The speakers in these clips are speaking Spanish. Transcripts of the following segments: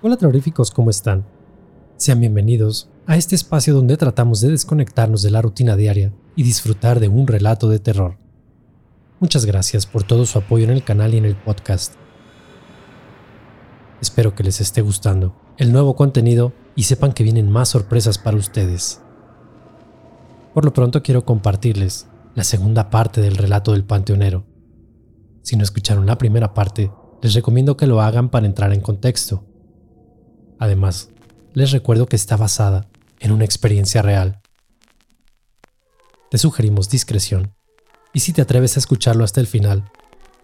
Hola terroríficos, ¿cómo están? Sean bienvenidos a este espacio donde tratamos de desconectarnos de la rutina diaria y disfrutar de un relato de terror. Muchas gracias por todo su apoyo en el canal y en el podcast. Espero que les esté gustando el nuevo contenido y sepan que vienen más sorpresas para ustedes. Por lo pronto quiero compartirles la segunda parte del relato del Panteonero. Si no escucharon la primera parte, les recomiendo que lo hagan para entrar en contexto Además, les recuerdo que está basada en una experiencia real. Te sugerimos discreción y si te atreves a escucharlo hasta el final,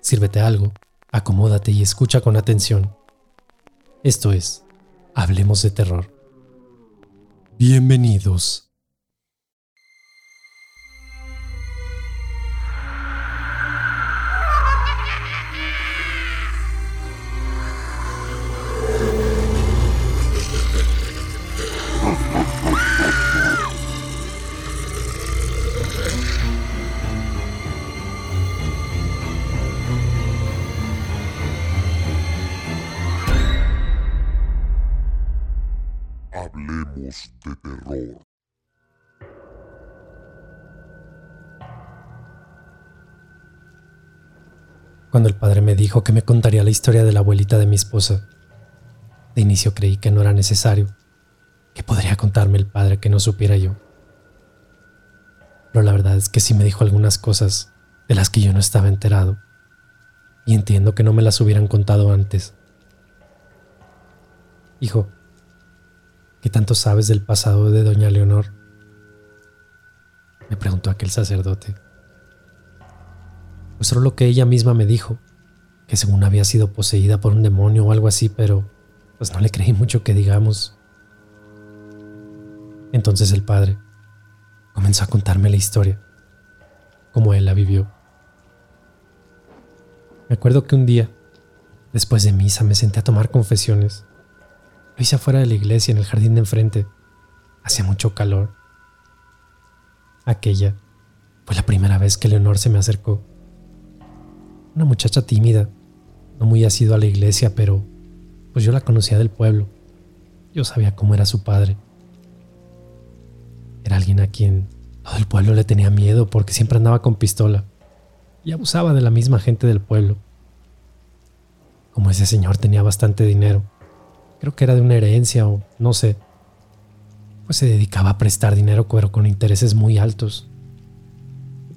sírvete algo, acomódate y escucha con atención. Esto es, Hablemos de Terror. Bienvenidos. Cuando el padre me dijo que me contaría la historia de la abuelita de mi esposa, de inicio creí que no era necesario, que podría contarme el padre que no supiera yo. Pero la verdad es que sí me dijo algunas cosas de las que yo no estaba enterado, y entiendo que no me las hubieran contado antes. Hijo, ¿Qué tanto sabes del pasado de doña Leonor? Me preguntó aquel sacerdote. Pues solo lo que ella misma me dijo, que según había sido poseída por un demonio o algo así, pero pues no le creí mucho que digamos. Entonces el padre comenzó a contarme la historia, como él la vivió. Me acuerdo que un día, después de misa, me senté a tomar confesiones lo hice afuera de la iglesia, en el jardín de enfrente. Hacía mucho calor. Aquella fue la primera vez que Leonor se me acercó. Una muchacha tímida, no muy asido a la iglesia, pero pues yo la conocía del pueblo. Yo sabía cómo era su padre. Era alguien a quien todo el pueblo le tenía miedo porque siempre andaba con pistola y abusaba de la misma gente del pueblo. Como ese señor tenía bastante dinero, creo que era de una herencia o no sé, pues se dedicaba a prestar dinero pero con intereses muy altos.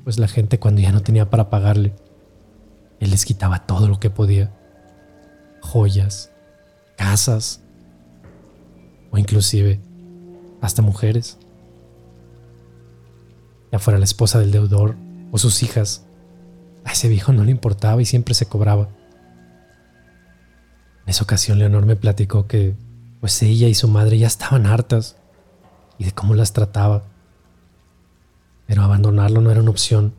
Pues la gente cuando ya no tenía para pagarle, él les quitaba todo lo que podía. Joyas, casas o inclusive hasta mujeres. Ya fuera la esposa del deudor o sus hijas, a ese viejo no le importaba y siempre se cobraba. En esa ocasión Leonor me platicó que pues ella y su madre ya estaban hartas y de cómo las trataba. Pero abandonarlo no era una opción.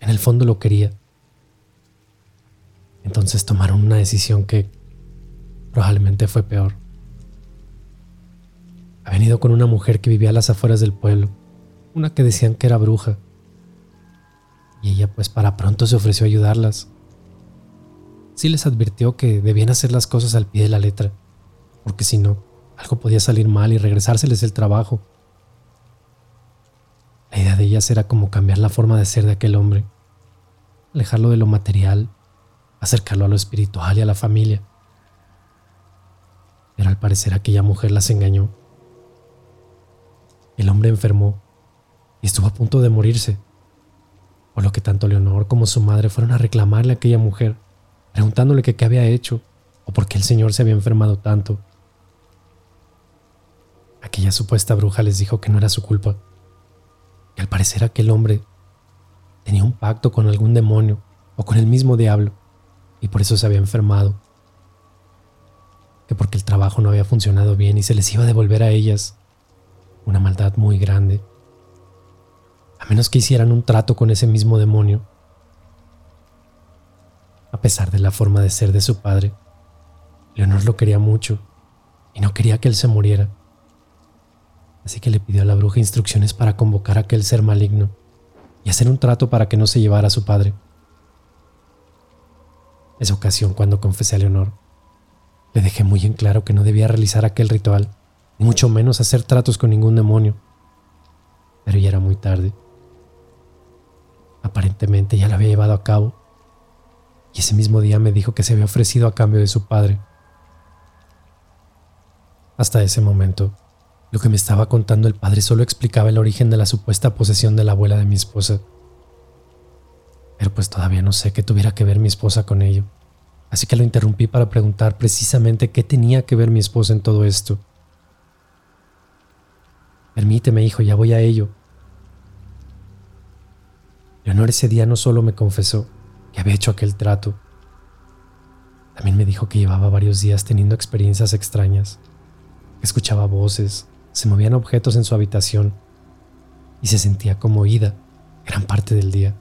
En el fondo lo quería. Entonces tomaron una decisión que probablemente fue peor. Ha venido con una mujer que vivía a las afueras del pueblo, una que decían que era bruja. Y ella pues para pronto se ofreció a ayudarlas sí les advirtió que debían hacer las cosas al pie de la letra, porque si no, algo podía salir mal y regresárseles el trabajo. La idea de ellas era como cambiar la forma de ser de aquel hombre, alejarlo de lo material, acercarlo a lo espiritual y a la familia. Pero al parecer aquella mujer las engañó. El hombre enfermó y estuvo a punto de morirse, por lo que tanto Leonor como su madre fueron a reclamarle a aquella mujer preguntándole qué había hecho o por qué el señor se había enfermado tanto. Aquella supuesta bruja les dijo que no era su culpa, que al parecer aquel hombre tenía un pacto con algún demonio o con el mismo diablo y por eso se había enfermado, que porque el trabajo no había funcionado bien y se les iba a devolver a ellas una maldad muy grande, a menos que hicieran un trato con ese mismo demonio a pesar de la forma de ser de su padre. Leonor lo quería mucho y no quería que él se muriera. Así que le pidió a la bruja instrucciones para convocar a aquel ser maligno y hacer un trato para que no se llevara a su padre. Esa ocasión cuando confesé a Leonor, Le dejé muy en claro que no debía realizar aquel ritual, mucho menos hacer tratos con ningún demonio. Pero ya era muy tarde. Aparentemente ya lo había llevado a cabo, y ese mismo día me dijo que se había ofrecido a cambio de su padre. Hasta ese momento, lo que me estaba contando el padre solo explicaba el origen de la supuesta posesión de la abuela de mi esposa. Pues todavía no sé qué tuviera que ver mi esposa con ello. Así que lo interrumpí para preguntar precisamente qué tenía que ver mi esposa en todo esto. Permíteme, hijo, ya voy a ello. Leonor ese día no solo me confesó que había hecho aquel trato, también me dijo que llevaba varios días teniendo experiencias extrañas, escuchaba voces, se movían objetos en su habitación y se sentía como oída gran parte del día.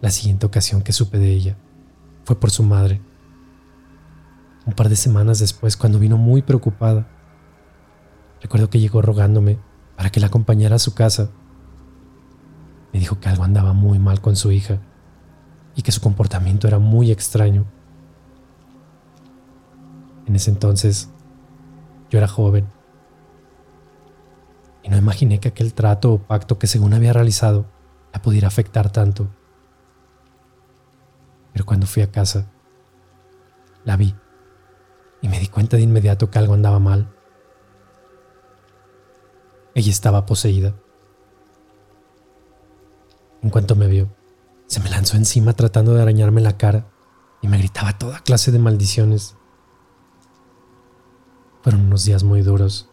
La siguiente ocasión que supe de ella fue por su madre. Un par de semanas después, cuando vino muy preocupada, recuerdo que llegó rogándome para que la acompañara a su casa. Me dijo que algo andaba muy mal con su hija y que su comportamiento era muy extraño. En ese entonces, yo era joven y no imaginé que aquel trato o pacto que según había realizado la pudiera afectar tanto. Cuando fui a casa, la vi y me di cuenta de inmediato que algo andaba mal. Ella estaba poseída. En cuanto me vio, se me lanzó encima tratando de arañarme la cara y me gritaba toda clase de maldiciones. Fueron unos días muy duros.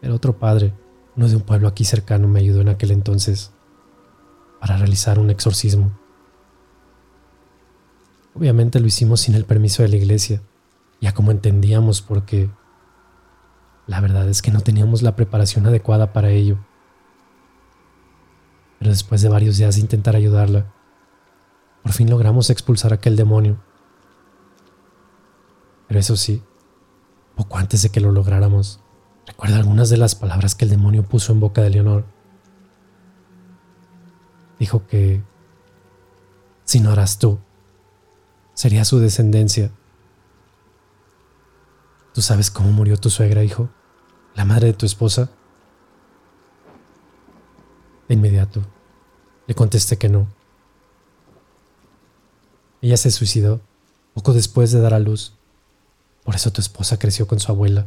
Pero otro padre, uno de un pueblo aquí cercano, me ayudó en aquel entonces para realizar un exorcismo. Obviamente lo hicimos sin el permiso de la iglesia, ya como entendíamos porque la verdad es que no teníamos la preparación adecuada para ello. Pero después de varios días de intentar ayudarla, por fin logramos expulsar a aquel demonio. Pero eso sí, poco antes de que lo lográramos, recuerda algunas de las palabras que el demonio puso en boca de Leonor. Dijo que si no harás tú, sería su descendencia. ¿Tú sabes cómo murió tu suegra, hijo? ¿La madre de tu esposa? De inmediato, le contesté que no. Ella se suicidó poco después de dar a luz. Por eso tu esposa creció con su abuela.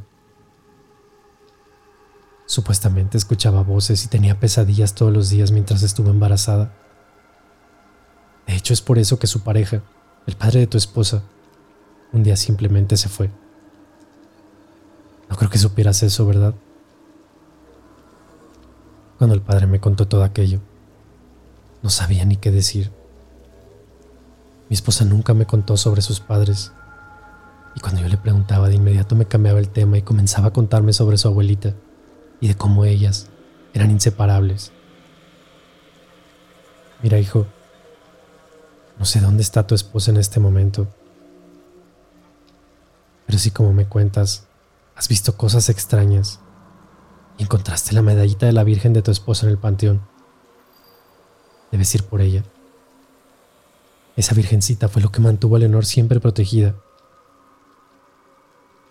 Supuestamente escuchaba voces y tenía pesadillas todos los días mientras estuvo embarazada. De hecho, es por eso que su pareja, el padre de tu esposa, un día simplemente se fue. No creo que supieras eso, ¿verdad? Cuando el padre me contó todo aquello, no sabía ni qué decir. Mi esposa nunca me contó sobre sus padres, y cuando yo le preguntaba de inmediato me cambiaba el tema y comenzaba a contarme sobre su abuelita y de cómo ellas eran inseparables. Mira, hijo, no sé dónde está tu esposa en este momento. Pero si como me cuentas, has visto cosas extrañas y encontraste la medallita de la Virgen de tu esposa en el panteón. Debes ir por ella. Esa virgencita fue lo que mantuvo a Leonor siempre protegida.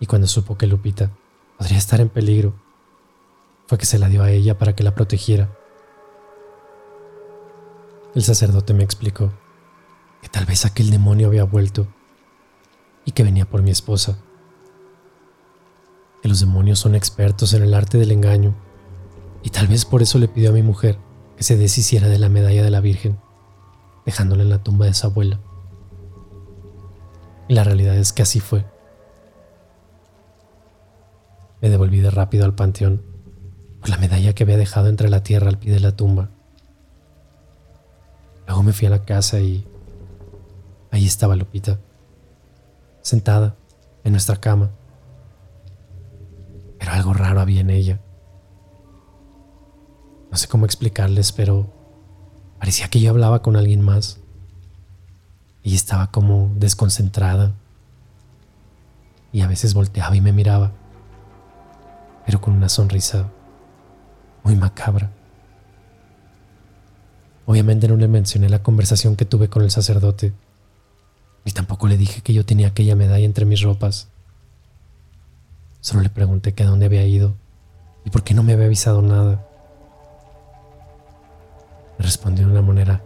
Y cuando supo que Lupita podría estar en peligro, fue que se la dio a ella para que la protegiera. El sacerdote me explicó que tal vez aquel demonio había vuelto y que venía por mi esposa. Que los demonios son expertos en el arte del engaño y tal vez por eso le pidió a mi mujer que se deshiciera de la medalla de la Virgen, dejándola en la tumba de su abuela. Y la realidad es que así fue. Me devolví de rápido al panteón por la medalla que había dejado entre la tierra al pie de la tumba. Luego me fui a la casa y Ahí estaba Lupita, sentada en nuestra cama. Pero algo raro había en ella. No sé cómo explicarles, pero parecía que yo hablaba con alguien más. Ella estaba como desconcentrada. Y a veces volteaba y me miraba, pero con una sonrisa muy macabra. Obviamente no le mencioné la conversación que tuve con el sacerdote Ni tampoco le dije que yo tenía aquella medalla entre mis ropas. Solo le pregunté que a dónde había ido y por qué no me había avisado nada. Me respondió de una manera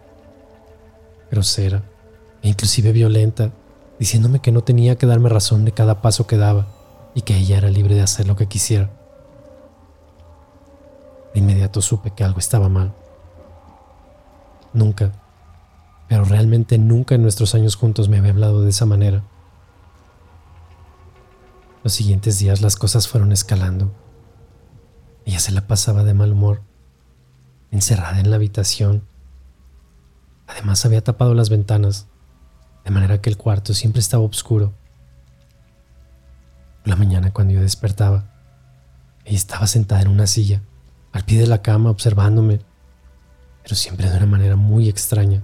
grosera e inclusive violenta, diciéndome que no tenía que darme razón de cada paso que daba y que ella era libre de hacer lo que quisiera. De inmediato supe que algo estaba mal. Nunca, pero realmente nunca en nuestros años juntos me había hablado de esa manera. Los siguientes días las cosas fueron escalando. Ella se la pasaba de mal humor, encerrada en la habitación. Además había tapado las ventanas, de manera que el cuarto siempre estaba oscuro. La mañana cuando yo despertaba, ella estaba sentada en una silla, al pie de la cama, observándome, pero siempre de una manera muy extraña.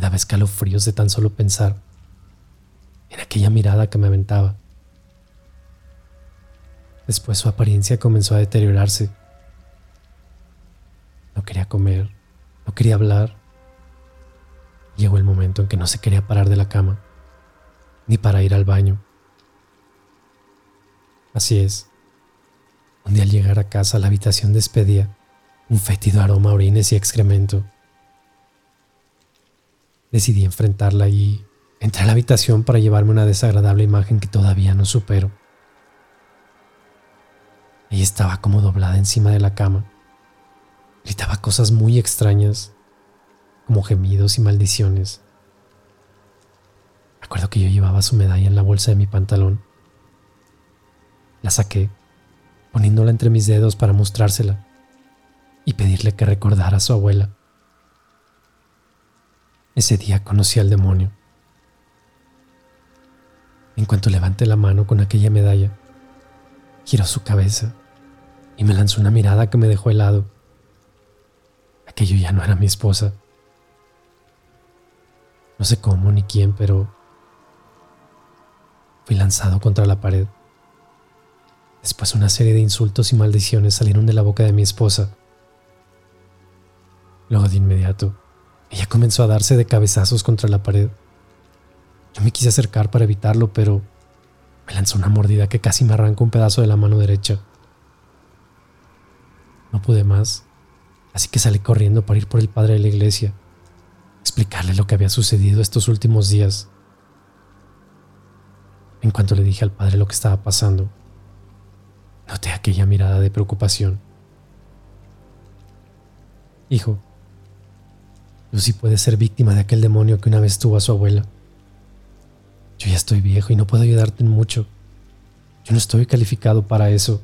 Daba escalofríos de tan solo pensar en aquella mirada que me aventaba. Después su apariencia comenzó a deteriorarse. No quería comer, no quería hablar. Llegó el momento en que no se quería parar de la cama, ni para ir al baño. Así es. Un día al llegar a casa la habitación despedía un fétido aroma a orines y excremento. Decidí enfrentarla y entré a la habitación para llevarme una desagradable imagen que todavía no supero. Ella estaba como doblada encima de la cama. Gritaba cosas muy extrañas, como gemidos y maldiciones. Recuerdo que yo llevaba su medalla en la bolsa de mi pantalón. La saqué, poniéndola entre mis dedos para mostrársela y pedirle que recordara a su abuela. Ese día conocí al demonio. En cuanto levanté la mano con aquella medalla, giró su cabeza y me lanzó una mirada que me dejó helado. Aquello ya no era mi esposa. No sé cómo ni quién, pero fui lanzado contra la pared. Después una serie de insultos y maldiciones salieron de la boca de mi esposa. Luego de inmediato ella comenzó a darse de cabezazos contra la pared. Yo me quise acercar para evitarlo, pero me lanzó una mordida que casi me arrancó un pedazo de la mano derecha. No pude más, así que salí corriendo para ir por el padre de la iglesia, explicarle lo que había sucedido estos últimos días. En cuanto le dije al padre lo que estaba pasando, noté aquella mirada de preocupación. Hijo, Lucy puede ser víctima de aquel demonio que una vez tuvo a su abuela. Yo ya estoy viejo y no puedo ayudarte en mucho. Yo no estoy calificado para eso.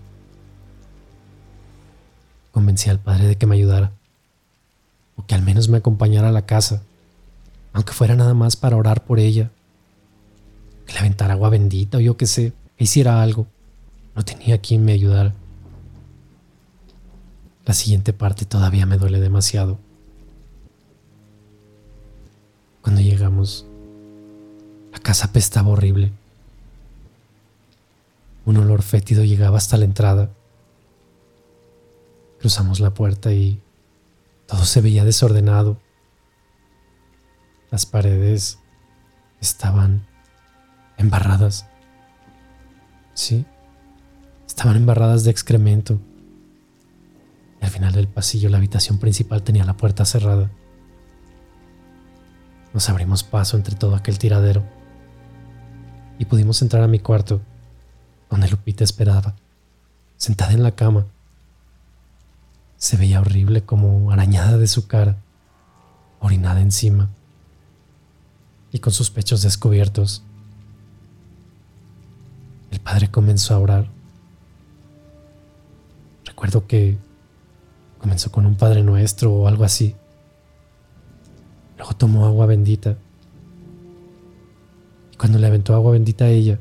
Convencí al padre de que me ayudara, o que al menos me acompañara a la casa, aunque fuera nada más para orar por ella, que le aventara agua bendita o yo qué sé, que hiciera algo. No tenía quien me ayudara. La siguiente parte todavía me duele demasiado. Cuando llegamos, la casa pestaba horrible. Un olor fétido llegaba hasta la entrada. Cruzamos la puerta y todo se veía desordenado. Las paredes estaban embarradas. Sí, estaban embarradas de excremento. Y al final del pasillo la habitación principal tenía la puerta cerrada. Nos abrimos paso entre todo aquel tiradero y pudimos entrar a mi cuarto, donde Lupita esperaba, sentada en la cama. Se veía horrible como arañada de su cara, orinada encima y con sus pechos descubiertos. El padre comenzó a orar. Recuerdo que comenzó con un Padre Nuestro o algo así. Luego tomó agua bendita. Y cuando le aventó agua bendita a ella,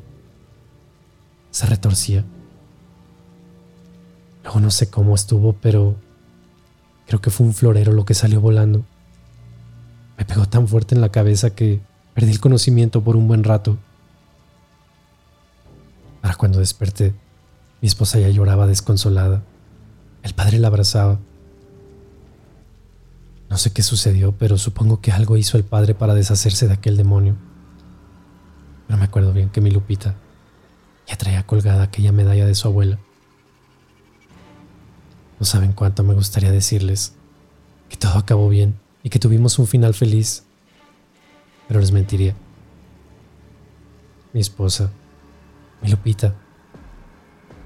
se retorcía. Luego no sé cómo estuvo, pero creo que fue un florero lo que salió volando. Me pegó tan fuerte en la cabeza que perdí el conocimiento por un buen rato. Para cuando desperté, mi esposa ya lloraba desconsolada. El padre la abrazaba. No sé qué sucedió, pero supongo que algo hizo el padre para deshacerse de aquel demonio. Pero me acuerdo bien que mi Lupita ya traía colgada aquella medalla de su abuela. No saben cuánto me gustaría decirles que todo acabó bien y que tuvimos un final feliz, pero les mentiría. Mi esposa, mi Lupita,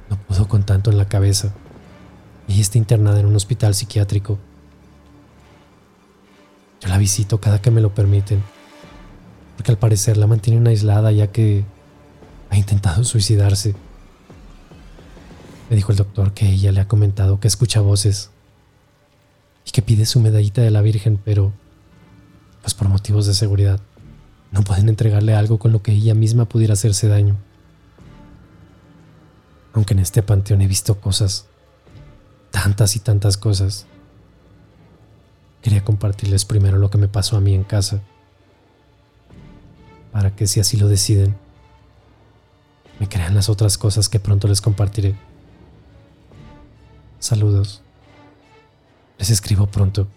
no pudo con tanto en la cabeza. Ella está internada en un hospital psiquiátrico. Yo la visito cada que me lo permiten, porque al parecer la mantienen aislada ya que ha intentado suicidarse. Me dijo el doctor que ella le ha comentado que escucha voces y que pide su medallita de la Virgen, pero pues por motivos de seguridad no pueden entregarle algo con lo que ella misma pudiera hacerse daño. Aunque en este panteón he visto cosas, tantas y tantas cosas. Quería compartirles primero lo que me pasó a mí en casa, para que si así lo deciden, me crean las otras cosas que pronto les compartiré. Saludos. Les escribo pronto.